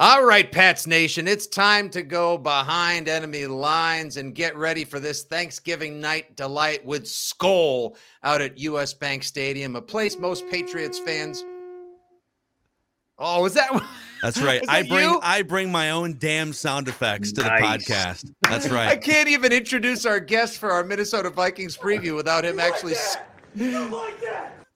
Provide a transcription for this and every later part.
All right, Pats Nation, it's time to go behind enemy lines and get ready for this Thanksgiving night delight with Skol out at US Bank Stadium, a place most Patriots fans. Oh, is that? That's right. Is I bring you? I bring my own damn sound effects to Nice. the podcast. That's right. I can't even introduce our guest for our Minnesota Vikings preview without him actually. s-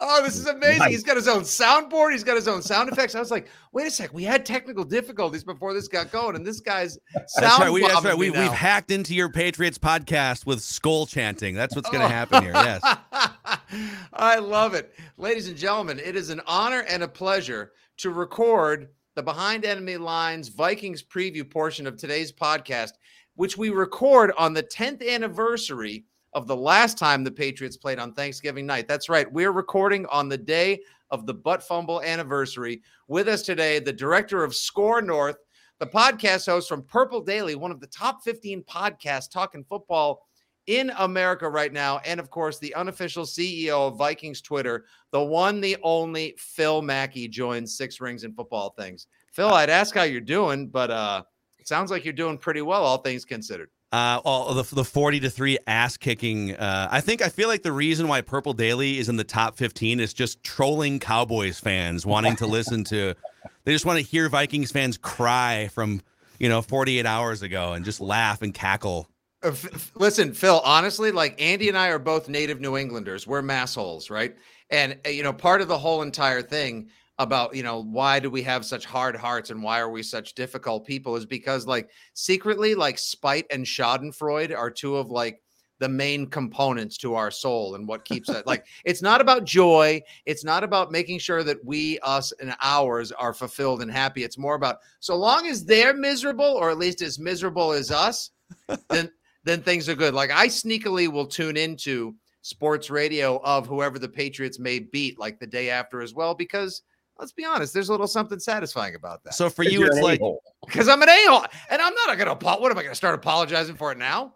Oh, this is amazing. Nice. He's got his own soundboard. He's got his own sound effects. I was like, wait a sec. We had technical difficulties before this got going, and this guy's sound That's right. We, that's right. We, we've hacked into your Patriots podcast with Skol chanting. That's what's going Oh. to happen here. Yes. I love it. Ladies and gentlemen, it is an honor and a pleasure to record the Behind Enemy Lines Vikings preview portion of today's podcast, which we record on the 10th anniversary of the last time the Patriots played on Thanksgiving night. That's right. We're recording on the day of the butt fumble anniversary. With us today, the director of SKOR North, the podcast host from Purple Daily, one of the top 15 podcasts talking football in America right now. And of course, the unofficial CEO of Vikings Twitter, the one, the only Phil Mackey joins Six Rings and Football Things. Phil, I'd ask how you're doing, but uh, it sounds like you're doing pretty well, all things considered. Uh, all the the forty to three ass kicking. Uh, I think I feel like the reason why Purple Daily is in the top fifteen is just trolling Cowboys fans wanting to listen to. They just want to hear Vikings fans cry from you know forty eight hours ago and just laugh and cackle. Uh, Listen, Phil, honestly, like Andy and I are both native New Englanders. We're massholes, right? And, uh, you know, part of the whole entire thing about, you know, why do we have such hard hearts and why are we such difficult people is because, like, secretly, like, spite and Schadenfreude are two of, like, the main components to our soul and what keeps it like it's not about joy it's not about making sure that we us and ours are fulfilled and happy it's more about so long as they're miserable or at least as miserable as us then then things are good. Like I sneakily will tune into sports radio of whoever the Patriots may beat, like the day after as well, because let's be honest, there's a little something satisfying about that. So for you, it's like because I'm an a-hole, and I'm not gonna. apo- What am I gonna start apologizing for it now?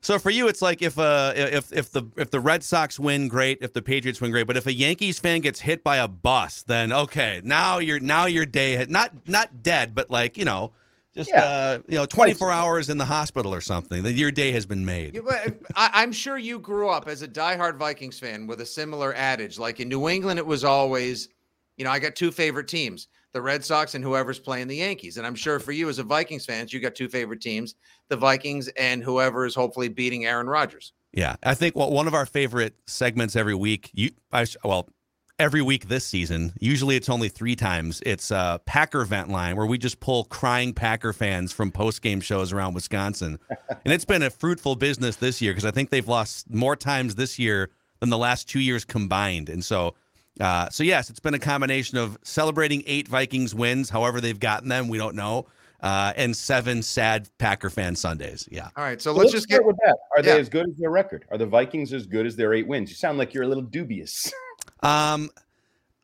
So for you, it's like if uh if if the if the Red Sox win, great. If the Patriots win, great. But if a Yankees fan gets hit by a bus, then okay, now your now your day not not dead, but like you know, just Yeah. uh you know, twenty four hours in the hospital or something. That your day has been made. I, I'm sure you grew up as a diehard Vikings fan with a similar adage. Like in New England, it was always, you know, I got two favorite teams, the Red Sox and whoever's playing the Yankees. And I'm sure for you as a Vikings fan, you got two favorite teams, the Vikings and whoever is hopefully beating Aaron Rodgers. Yeah, I think well, one of our favorite segments every week. You, I, well, every week this season. Usually it's only three times. It's a Packer Vent Line where we just pull crying Packer fans from post game shows around Wisconsin, and it's been a fruitful business this year because I think they've lost more times this year than the last two years combined, and so. Uh, so yes, it's been a combination of celebrating eight Vikings wins, however they've gotten them, we don't know, uh, and seven sad Packer fan Sundays. Yeah, All right. So Well, let's just get with that. Are Yeah. they as good as their record? Are the Vikings as good as their eight wins? You sound like you're a little dubious. Um,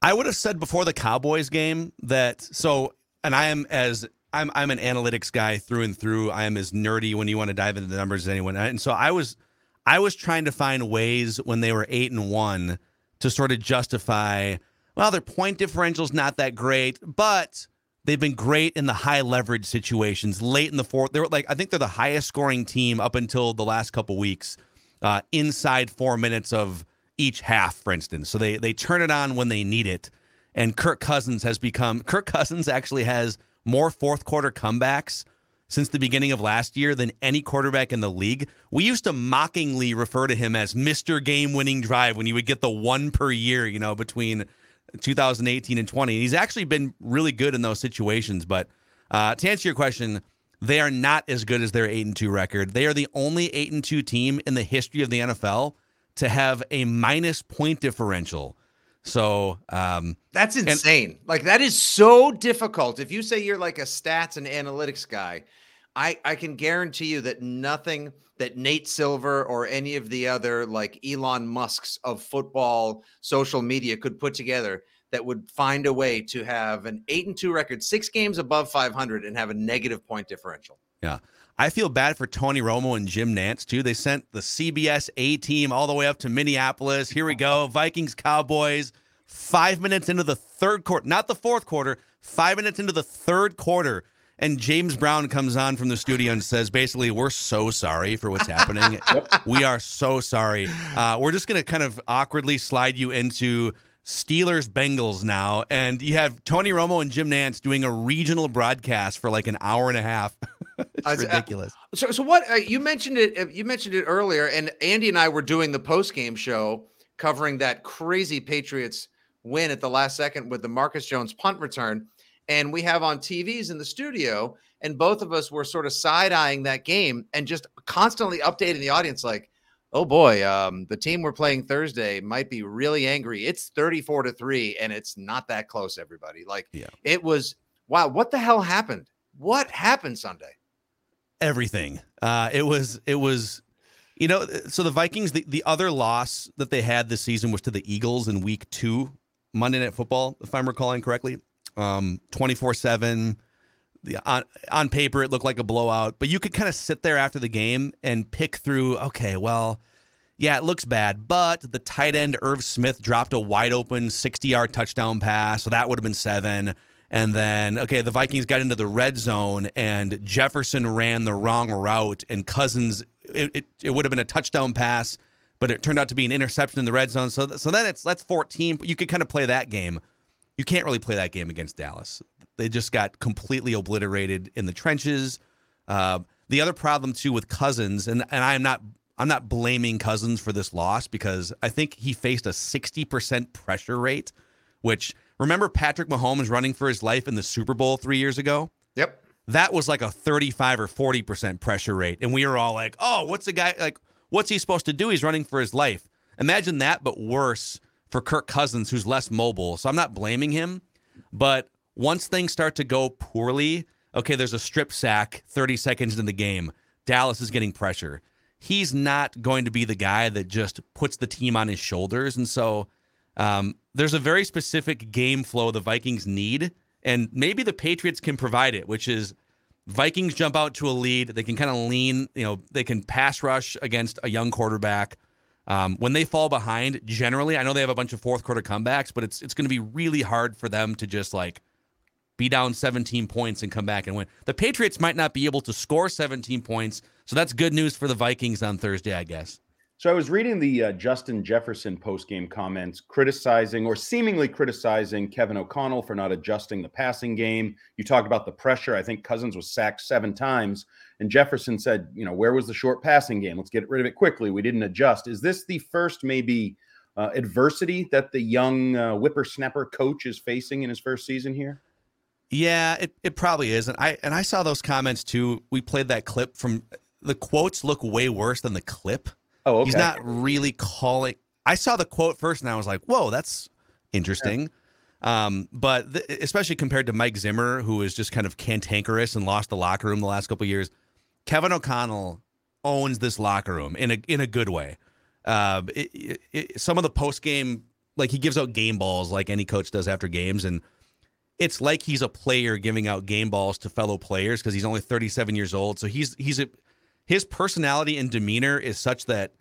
I would have said before the Cowboys game that so, and I am as I'm I'm an analytics guy through and through. I am as nerdy when you want to dive into the numbers as anyone, and so I was I was trying to find ways when they were eight and one to sort of justify. Well, their point differential's not that great, but they've been great in the high leverage situations late in the fourth. They were like I think they're the highest scoring team up until the last couple weeks, uh, inside four minutes of each half, for instance. So they they turn it on when they need it. And Kirk Cousins has become Kirk Cousins actually has more fourth quarter comebacks since the beginning of last year than any quarterback in the league. We used to mockingly refer to him as Mr. Game Winning Drive when he would get the one per year, you know, between 2018 and 20. He's actually been really good in those situations. But uh, to answer your question, they are not as good as their 8 and 2 record. They are the only 8 and 2 team in the history of the NFL to have a minus point differential. So um, that's insane. And, like that is so difficult. If you say you're like a stats and analytics guy, I I can guarantee you that nothing that Nate Silver or any of the other like Elon Musk's of football social media could put together that would find a way to have an 8 and 2 record, 6 games above 500 and have a negative point differential. Yeah. I feel bad for Tony Romo and Jim Nantz too. They sent the CBS A team all the way up to Minneapolis. Here we go. Vikings Cowboys. 5 minutes into the third quarter, not the fourth quarter, 5 minutes into the third quarter and James Brown comes on from the studio and says, basically, we're so sorry for what's happening. We are so sorry. Uh, we're just going to kind of awkwardly slide you into Steelers Bengals now. And you have Tony Romo and Jim Nantz doing a regional broadcast for like an hour and a half. it's uh, ridiculous. So, so what uh, you mentioned it, uh, you mentioned it earlier, and Andy and I were doing the post game show covering that crazy Patriots win at the last second with the Marcus Jones punt return and we have on TVs in the studio, and both of us were sort of side eyeing that game and just constantly updating the audience, like, oh boy, um, the team we're playing Thursday might be really angry. It's 34 to 3, and it's not that close, everybody. Like, yeah. it was wow, what the hell happened? What happened Sunday? Everything. Uh, it was, it was, you know, so the Vikings, the, the other loss that they had this season was to the Eagles in week two, Monday Night Football, if I'm recalling correctly um, 24-7 on, on paper it looked like a blowout but you could kind of sit there after the game and pick through okay well yeah it looks bad but the tight end irv smith dropped a wide open 60 yard touchdown pass so that would have been seven. And then okay the vikings got into the red zone and jefferson ran the wrong route and cousins it, it, it would have been a touchdown pass but it turned out to be an interception in the red zone. So, so then it's that's 14 you could kind of play that game you can't really play that game against Dallas. They just got completely obliterated in the trenches. Uh, the other problem too with Cousins, and and I'm not I'm not blaming Cousins for this loss because I think he faced a 60% pressure rate, which remember Patrick Mahomes running for his life in the Super Bowl three years ago. Yep. That was like a 35 or 40% pressure rate. And we were all like, oh, what's the guy like? What's he supposed to do? He's running for his life. Imagine that, but worse for Kirk Cousins, who's less mobile. So I'm not blaming him. But once things start to go poorly, okay, there's a strip sack 30 seconds in the game. Dallas is getting pressure. He's not going to be the guy that just puts the team on his shoulders. And so um, there's a very specific game flow the Vikings need. And maybe the Patriots can provide it, which is Vikings jump out to a lead. They can kind of lean, you know, they can pass rush against a young quarterback um, when they fall behind, generally, I know they have a bunch of fourth quarter comebacks, but it's it's going to be really hard for them to just like be down 17 points and come back and win. The Patriots might not be able to score 17 points, so that's good news for the Vikings on Thursday, I guess. So I was reading the uh, Justin Jefferson post-game comments criticizing or seemingly criticizing Kevin O'Connell for not adjusting the passing game. You talked about the pressure. I think Cousins was sacked seven times. And Jefferson said, you know, where was the short passing game? Let's get rid of it quickly. We didn't adjust. Is this the first maybe uh, adversity that the young uh, whippersnapper coach is facing in his first season here? Yeah, it, it probably is. And I and I saw those comments too. We played that clip from the quotes look way worse than the clip. Oh, okay. He's not really calling. I saw the quote first and I was like, whoa, that's interesting. Yeah. Um, but th- especially compared to Mike Zimmer, who is just kind of cantankerous and lost the locker room the last couple years, Kevin O'Connell owns this locker room in a in a good way. Uh, it, it, some of the post game, like he gives out game balls, like any coach does after games, and it's like he's a player giving out game balls to fellow players because he's only 37 years old. So he's he's a his personality and demeanor is such that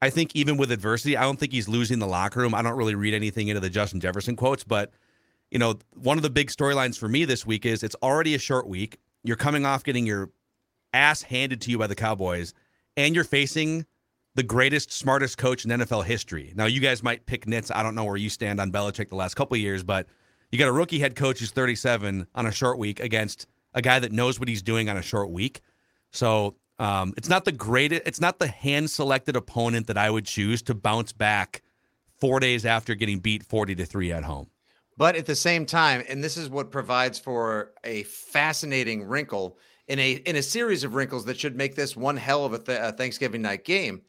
I think even with adversity, I don't think he's losing the locker room. I don't really read anything into the Justin Jefferson quotes, but you know, one of the big storylines for me this week is it's already a short week. You're coming off getting your ass handed to you by the Cowboys, and you're facing the greatest, smartest coach in NFL history. Now, you guys might pick nits. I don't know where you stand on Belichick the last couple years, but you got a rookie head coach who's 37 on a short week against a guy that knows what he's doing on a short week. So um, it's not the greatest, it's not the hand selected opponent that I would choose to bounce back four days after getting beat 40 to three at home. But at the same time, and this is what provides for a fascinating wrinkle in a in a series of wrinkles that should make this one hell of a, th- a Thanksgiving night game.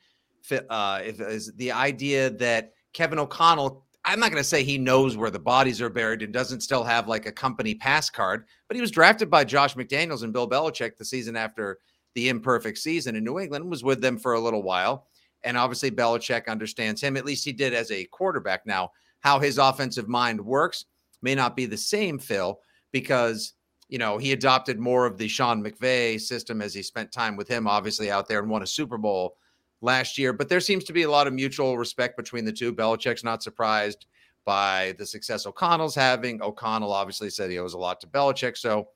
Uh, if, is the idea that Kevin O'Connell, I'm not going to say he knows where the bodies are buried and doesn't still have like a company pass card, but he was drafted by Josh McDaniels and Bill Belichick the season after the imperfect season in New England, was with them for a little while. And obviously, Belichick understands him. At least he did as a quarterback. Now, how his offensive mind works may not be the same, Phil, because you know he adopted more of the Sean McVay system as he spent time with him, obviously out there and won a Super Bowl last year. But there seems to be a lot of mutual respect between the two. Belichick's not surprised by the success O'Connell's having. O'Connell obviously said he owes a lot to Belichick. So,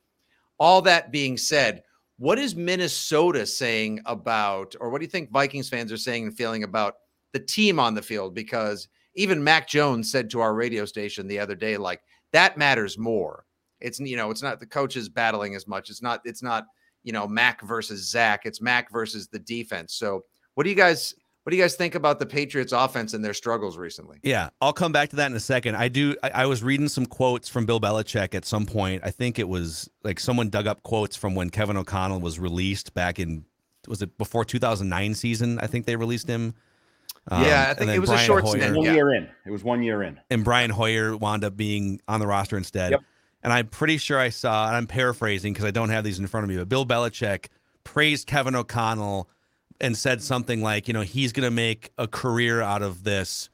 all that being said, what is Minnesota saying about, or what do you think Vikings fans are saying and feeling about the team on the field? Because even Mac Jones said to our radio station the other day, like that matters more. It's you know, it's not the coaches battling as much. It's not, it's not, you know, Mac versus Zach. It's Mac versus the defense. So what do you guys what do you guys think about the Patriots offense and their struggles recently? Yeah, I'll come back to that in a second. I do I, I was reading some quotes from Bill Belichick at some point. I think it was like someone dug up quotes from when Kevin O'Connell was released back in was it before 2009 season? I think they released him. Um, yeah, I think it was Brian a short Hoyer, stint. One yeah. year in. It was one year in. And Brian Hoyer wound up being on the roster instead. Yep. And I'm pretty sure I saw, and I'm paraphrasing because I don't have these in front of me, but Bill Belichick praised Kevin O'Connell and said something like, you know, he's going to make a career out of this,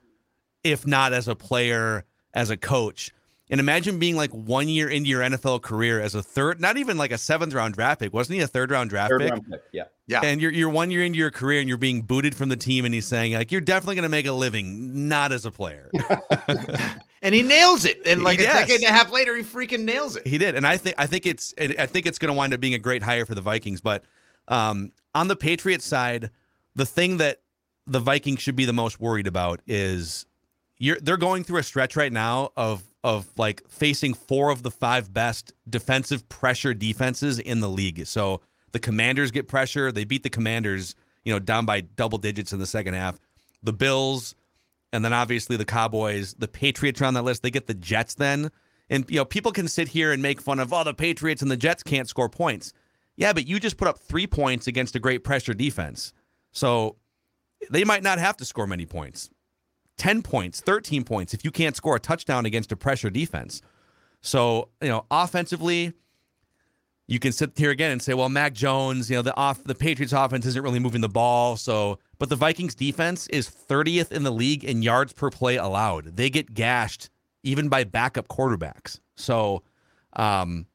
if not as a player, as a coach. And imagine being like one year into your NFL career as a third, not even like a seventh round draft pick. Wasn't he a third round draft third pick? Round pick? Yeah. Yeah. And you're you're one year into your career and you're being booted from the team and he's saying like you're definitely gonna make a living, not as a player. and he nails it. And like He a does. decade and a half later, he freaking nails it. He did, and I think I think it's I think it's going to wind up being a great hire for the Vikings. But um, on the Patriots side, the thing that the Vikings should be the most worried about is you're they're going through a stretch right now of of like facing four of the five best defensive pressure defenses in the league. So the Commanders get pressure. They beat the Commanders, you know, down by double digits in the second half. The Bills, and then obviously the Cowboys, the Patriots are on that list. They get the Jets then. And you know, people can sit here and make fun of oh the Patriots and the Jets can't score points. Yeah, but you just put up three points against a great pressure defense. So they might not have to score many points. 10 points, 13 points if you can't score a touchdown against a pressure defense. So, you know, offensively, you can sit here again and say, well, Mac Jones, you know, the off the Patriots offense isn't really moving the ball. So, but the Vikings defense is 30th in the league in yards per play allowed. They get gashed even by backup quarterbacks. So, um,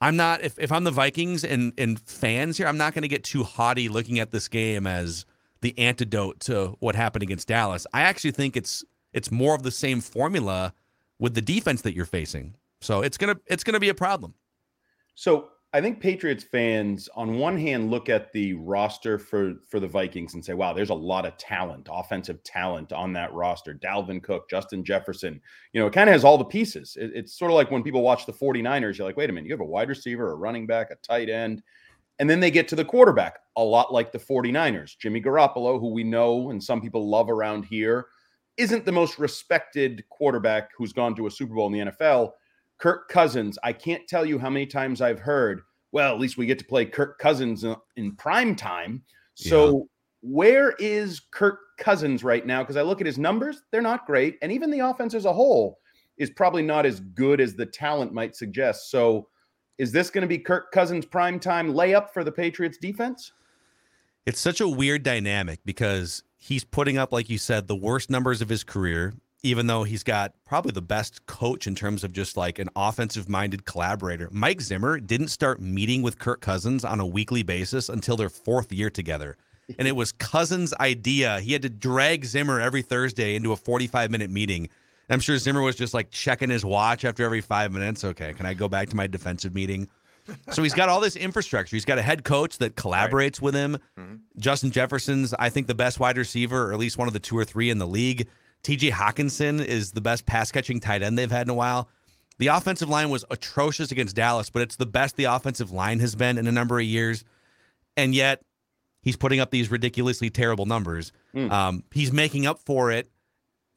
I'm not if, if I'm the Vikings and and fans here, I'm not going to get too haughty looking at this game as the antidote to what happened against Dallas. I actually think it's it's more of the same formula with the defense that you're facing. So it's gonna it's gonna be a problem. So I think Patriots fans, on one hand, look at the roster for for the Vikings and say, "Wow, there's a lot of talent, offensive talent on that roster." Dalvin Cook, Justin Jefferson. You know, it kind of has all the pieces. It, it's sort of like when people watch the 49ers, you're like, "Wait a minute, you have a wide receiver, a running back, a tight end." And then they get to the quarterback, a lot like the 49ers. Jimmy Garoppolo, who we know and some people love around here, isn't the most respected quarterback who's gone to a Super Bowl in the NFL. Kirk Cousins, I can't tell you how many times I've heard, well, at least we get to play Kirk Cousins in, in prime time. So, yeah. where is Kirk Cousins right now? Because I look at his numbers, they're not great. And even the offense as a whole is probably not as good as the talent might suggest. So, is this going to be Kirk Cousins' prime time layup for the Patriots defense? It's such a weird dynamic because he's putting up, like you said, the worst numbers of his career, even though he's got probably the best coach in terms of just like an offensive minded collaborator. Mike Zimmer didn't start meeting with Kirk Cousins on a weekly basis until their fourth year together. And it was Cousins' idea. He had to drag Zimmer every Thursday into a 45 minute meeting I'm sure Zimmer was just like checking his watch after every five minutes. Okay, can I go back to my defensive meeting? So he's got all this infrastructure. He's got a head coach that collaborates right. with him. Mm-hmm. Justin Jefferson's, I think, the best wide receiver, or at least one of the two or three in the league. TJ Hockenson is the best pass catching tight end they've had in a while. The offensive line was atrocious against Dallas, but it's the best the offensive line has been in a number of years. And yet, he's putting up these ridiculously terrible numbers. Mm. Um, he's making up for it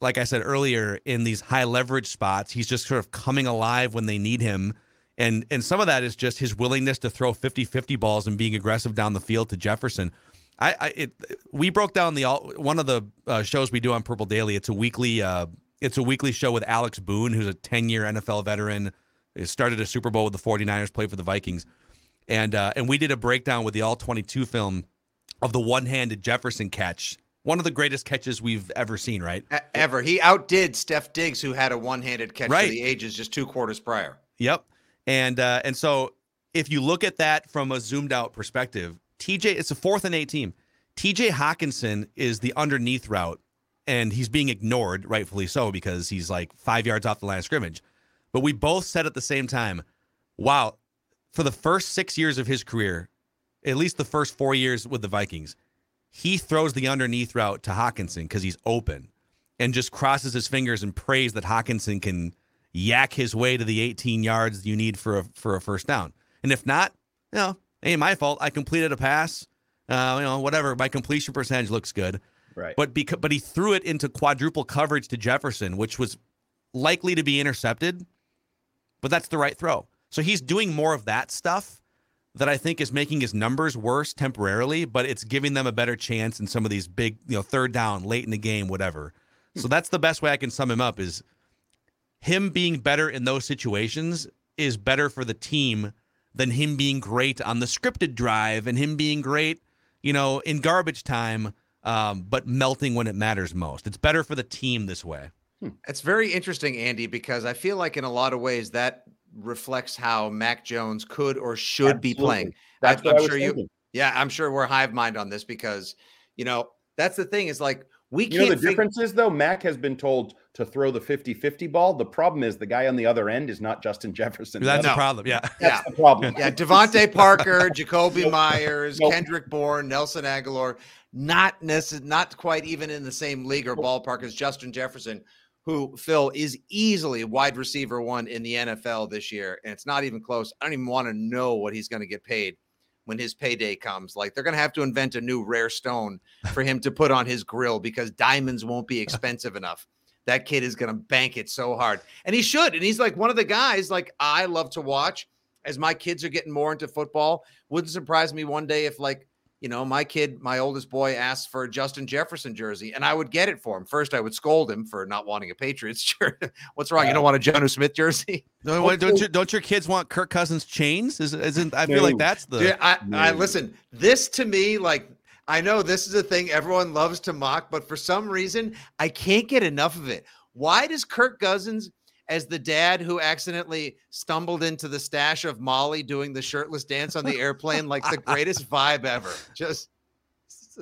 like I said earlier, in these high leverage spots, he's just sort of coming alive when they need him. And and some of that is just his willingness to throw 50-50 balls and being aggressive down the field to Jefferson. I, I it, we broke down the all, one of the uh, shows we do on Purple Daily. It's a weekly uh, it's a weekly show with Alex Boone, who's a 10-year NFL veteran. He started a Super Bowl with the 49ers, played for the Vikings. And uh, and we did a breakdown with the all 22 film of the one-handed Jefferson catch one of the greatest catches we've ever seen, right? Ever. He outdid Steph Diggs, who had a one-handed catch right. for the ages just two quarters prior. Yep. And uh, and so if you look at that from a zoomed out perspective, TJ, it's a fourth and eight team. TJ Hockenson is the underneath route, and he's being ignored, rightfully so, because he's like five yards off the line of scrimmage. But we both said at the same time, wow, for the first six years of his career, at least the first four years with the Vikings, he throws the underneath route to Hockenson because he's open and just crosses his fingers and prays that Hockenson can yak his way to the 18 yards you need for a, for a first down. And if not, you know, ain't my fault. I completed a pass. Uh, you know, whatever. My completion percentage looks good. Right. But because but he threw it into quadruple coverage to Jefferson, which was likely to be intercepted. But that's the right throw. So he's doing more of that stuff that I think is making his numbers worse temporarily, but it's giving them a better chance in some of these big, you know, third down, late in the game, whatever. So that's the best way I can sum him up is him being better in those situations is better for the team than him being great on the scripted drive and him being great, you know, in garbage time, um, but melting when it matters most. It's better for the team this way. Hmm. It's very interesting, Andy, because I feel like in a lot of ways that reflects how Mac Jones could or should Absolutely. be playing. That's I, am sure thinking. you. Yeah, I'm sure we're hive mind on this because you know that's the thing is like we you know the fig- difference is though Mac has been told to throw the 50-50 ball. The problem is the guy on the other end is not Justin Jefferson. That's no. the problem. Yeah. That's yeah. the problem. Yeah, DeVante Parker, Jakobi Meyers, nope. Kendrick Bourne, Nelson Agholor, not necess- not quite even in the same league or ballpark as Justin Jefferson, who Phil is easily wide receiver one in the NFL this year, and it's not even close. I don't even want to know what he's going to get paid when his payday comes. Like they're going to have to invent a new rare stone for him to put on his grill because diamonds won't be expensive enough. That kid is going to bank it so hard, and he should. And he's like one of the guys like I love to watch as my kids are getting more into football. Wouldn't surprise me one day if like you know, my kid, my oldest boy asked for a Justin Jefferson jersey, and I would get it for him. First, I would scold him for not wanting a Patriots jersey. What's wrong? You don't want a Jonnu Smith jersey? No, don't, you, don't your kids want Kirk Cousins chains? Is, isn't I feel like that's the. Yeah, I, I listen. This to me, like I know this is a thing everyone loves to mock, but for some reason, I can't get enough of it. Why does Kirk Cousins as the dad who accidentally stumbled into the stash of Molly doing the shirtless dance on the airplane, like the greatest vibe ever. Just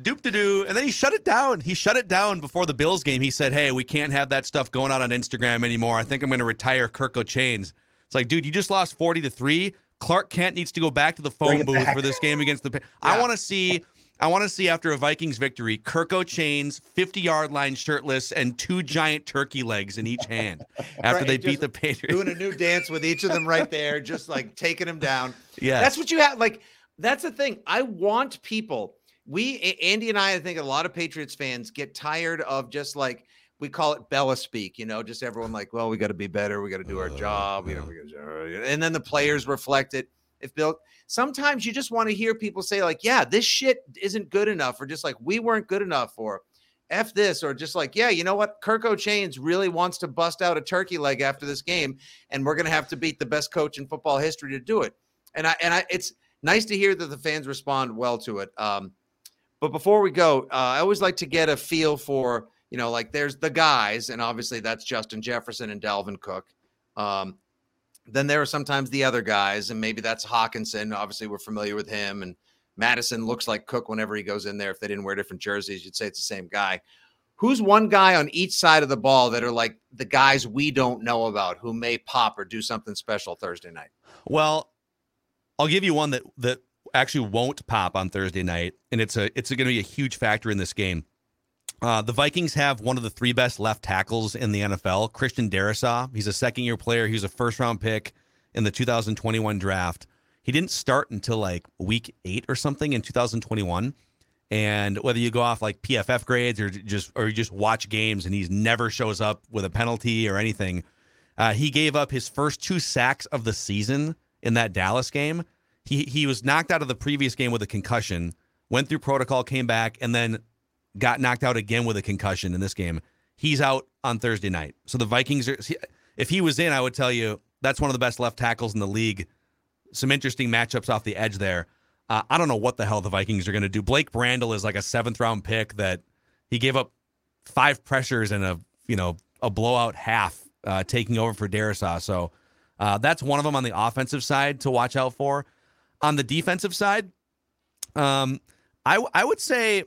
doop to doo. And then he shut it down. He shut it down before the Bills game. He said, Hey, we can't have that stuff going out on Instagram anymore. I think I'm going to retire Kirko Chainz. It's like, dude, you just lost 40 to 3. Clark Kent needs to go back to the phone booth back. for this game against the. Yeah. I want to see I want to see after a Vikings victory, Kirko Chainz, 50 yard line shirtless, and two giant turkey legs in each hand after right, they beat the Patriots. Doing a new dance with each of them right there, just like taking them down. Yeah. That's what you have. Like, that's the thing. I want people. We, Andy and I, I think a lot of Patriots fans get tired of just like, we call it Bella speak, you know, just everyone like, well, we got to be better. We got to do our uh, job. You know, and then the players reflect it. If Bill, sometimes you just want to hear people say, like, yeah, this shit isn't good enough, or just like, we weren't good enough, or F this, or just like, yeah, you know what? Kirko Chainz really wants to bust out a turkey leg after this game, and we're gonna have to beat the best coach in football history to do it. And I and I it's nice to hear that the fans respond well to it. Um, but before we go, uh, I always like to get a feel for, you know, like there's the guys, and obviously that's Justin Jefferson and Dalvin Cook. Um, then there are sometimes the other guys, and maybe that's Hockenson. Obviously, we're familiar with him, and Mattison looks like Cook whenever he goes in there. If they didn't wear different jerseys, you'd say it's the same guy. who's one guy on each side of the ball that are like the guys we don't know about who may pop or do something special Thursday night? Well, I'll give you one that that actually won't pop on Thursday night, and it's a it's going to be a huge factor in this game. Uh, the Vikings have one of the three best left tackles in the NFL, Christian Darrisaw. He's a second year player. He's a first round pick in the 2021 draft. He didn't start until like week eight or something in 2021. And whether you go off like PFF grades or just or you just watch games and he never shows up with a penalty or anything, uh, he gave up his first two sacks of the season in that Dallas game. He he was knocked out of the previous game with a concussion, went through protocol, came back, and then got knocked out again with a concussion in this game. He's out on Thursday night. So the Vikings are if he was in, I would tell you that's one of the best left tackles in the league. Some interesting matchups off the edge there. Uh, I don't know what the hell the Vikings are going to do. Blake Brandel is like a seventh round pick that he gave up five pressures and a you know a blowout half uh, taking over for Darrisaw. So uh, that's one of them on the offensive side to watch out for. On the defensive side, um, I I would say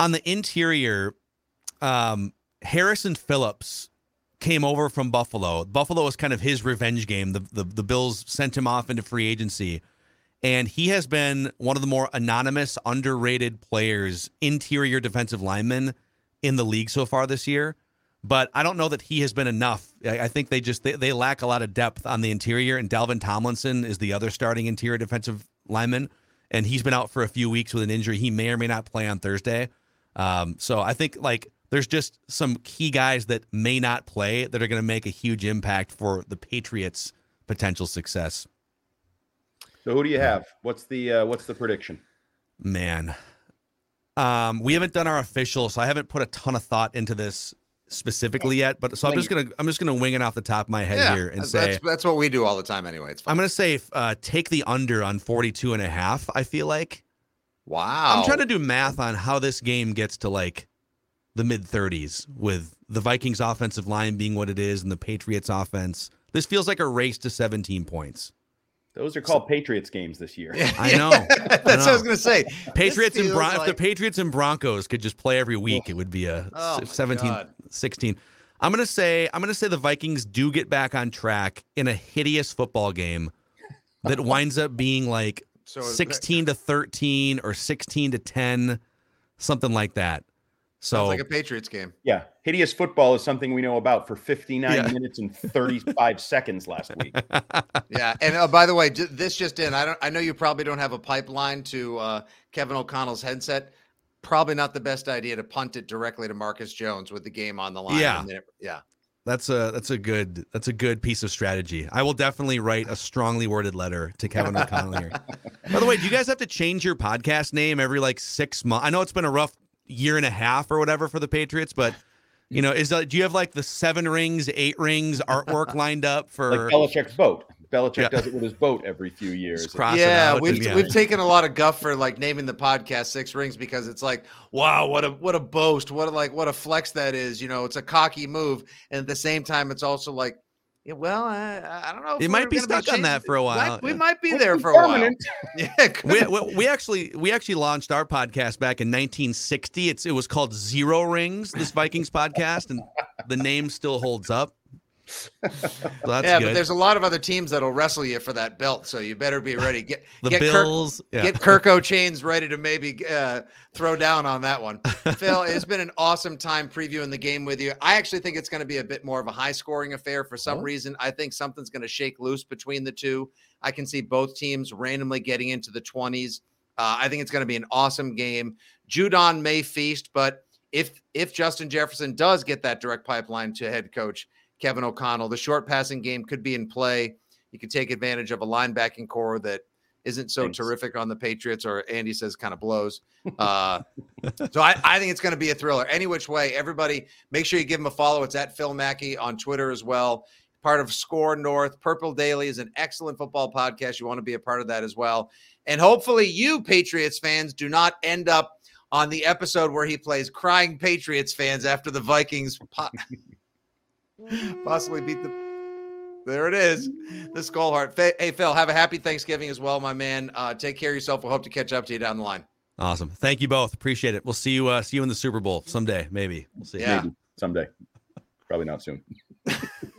on the interior, um, Harrison Phillips came over from Buffalo. Buffalo was kind of his revenge game. The, the the Bills sent him off into free agency. And he has been one of the more anonymous, underrated players, interior defensive lineman in the league so far this year. But I don't know that he has been enough. I, I think they just they, they lack a lot of depth on the interior. And Dalvin Tomlinson is the other starting interior defensive lineman, and he's been out for a few weeks with an injury. He may or may not play on Thursday. Um, so I think like there's just some key guys that may not play that are going to make a huge impact for the Patriots' potential success. So who do you have? What's the uh, what's the prediction? Man, um, we haven't done our official, so I haven't put a ton of thought into this specifically yet. But so I'm just gonna I'm just gonna wing it off the top of my head Yeah, here and that's, say that's, that's what we do all the time anyway. It's fine. I'm gonna say uh, take the under on 42 and a half. I feel like wow. I'm trying to do math on how this game gets to like the mid 30s with the Vikings offensive line being what it is and the Patriots offense. This feels like a race to 17 points. Those are called Patriots games this year. I know. That's what I was gonna say. Patriots and feels Bron- if the Patriots and Broncos could just play every week, it would be a Oh, 17 God. 16. I'm going to say I'm going to say the Vikings do get back on track in a hideous football game that winds up being like So is that- 16 to 13 or 16 to 10, something like that. So Sounds like a Patriots game. Yeah, hideous football is something we know about for 59 Yeah. minutes and 35 seconds last week. Yeah, and uh, by the way, j- this just in. I don't. I know you probably don't have a pipeline to uh, Kevin O'Connell's headset. Probably not the best idea to punt it directly to Marcus Jones with the game on the line. Yeah. Then it- yeah. That's a that's a good that's a good piece of strategy. I will definitely write a strongly worded letter to Kevin O'Connell here. By the way, do you guys have to change your podcast name every like six months? I know it's been a rough year and a half or whatever for the Patriots, but you know, is that, do you have like the seven rings, eight rings artwork lined up for? Like Belichick's boat. Belichick Yeah. does it with his boat every few years. Just cross it yeah, we've yeah. we've taken a lot of guff for like naming the podcast Six Rings because it's like, wow, what a what a boast, what a like what a flex that is. You know, it's a cocky move, and at the same time, it's also like, yeah, well, I, I don't know. if It might we're be gonna stuck on that for a might- while, we might be It's there for a while. Yeah, we, we, we actually we actually launched our podcast back in 1960. It's it was called Zero Rings, this Vikings podcast, and the name still holds up. That's yeah, good. but there's a lot of other teams that'll wrestle you for that belt, so you better be ready. Get the get Kirk, Bills. yeah. get Kirko Chainz ready to maybe uh, throw down on that one. Phil, it's been an awesome time previewing the game with you. I actually think it's going to be a bit more of a high scoring affair for some Oh. reason. I think something's going to shake loose between the two. I can see both teams randomly getting into the 20s. Uh, I think it's going to be an awesome game. Judon may feast, but if if Justin Jefferson does get that direct pipeline to head coach Kevin O'Connell, the short passing game could be in play. You could take advantage of a linebacking core that isn't so Thanks. terrific on the Patriots, or Andy says kind of blows. Uh, so I, I think it's going to be a thriller. Any which way, everybody, make sure you give him a follow. It's at Phil Mackey on Twitter as well. Part of SKOR North. Purple Daily is an excellent football podcast. You want to be a part of that as well. And hopefully, you Patriots fans do not end up on the episode where he plays crying Patriots fans after the Vikings po- possibly beat the. There it is, the Skol heart. Hey Phil, have a happy Thanksgiving as well, my man. Uh, take care of yourself. We'll hope to catch up to you down the line. Awesome. Thank you both. Appreciate it. We'll see you. Uh, see you in the Super Bowl someday. Maybe. We'll see. Yeah. Maybe someday. Probably not soon.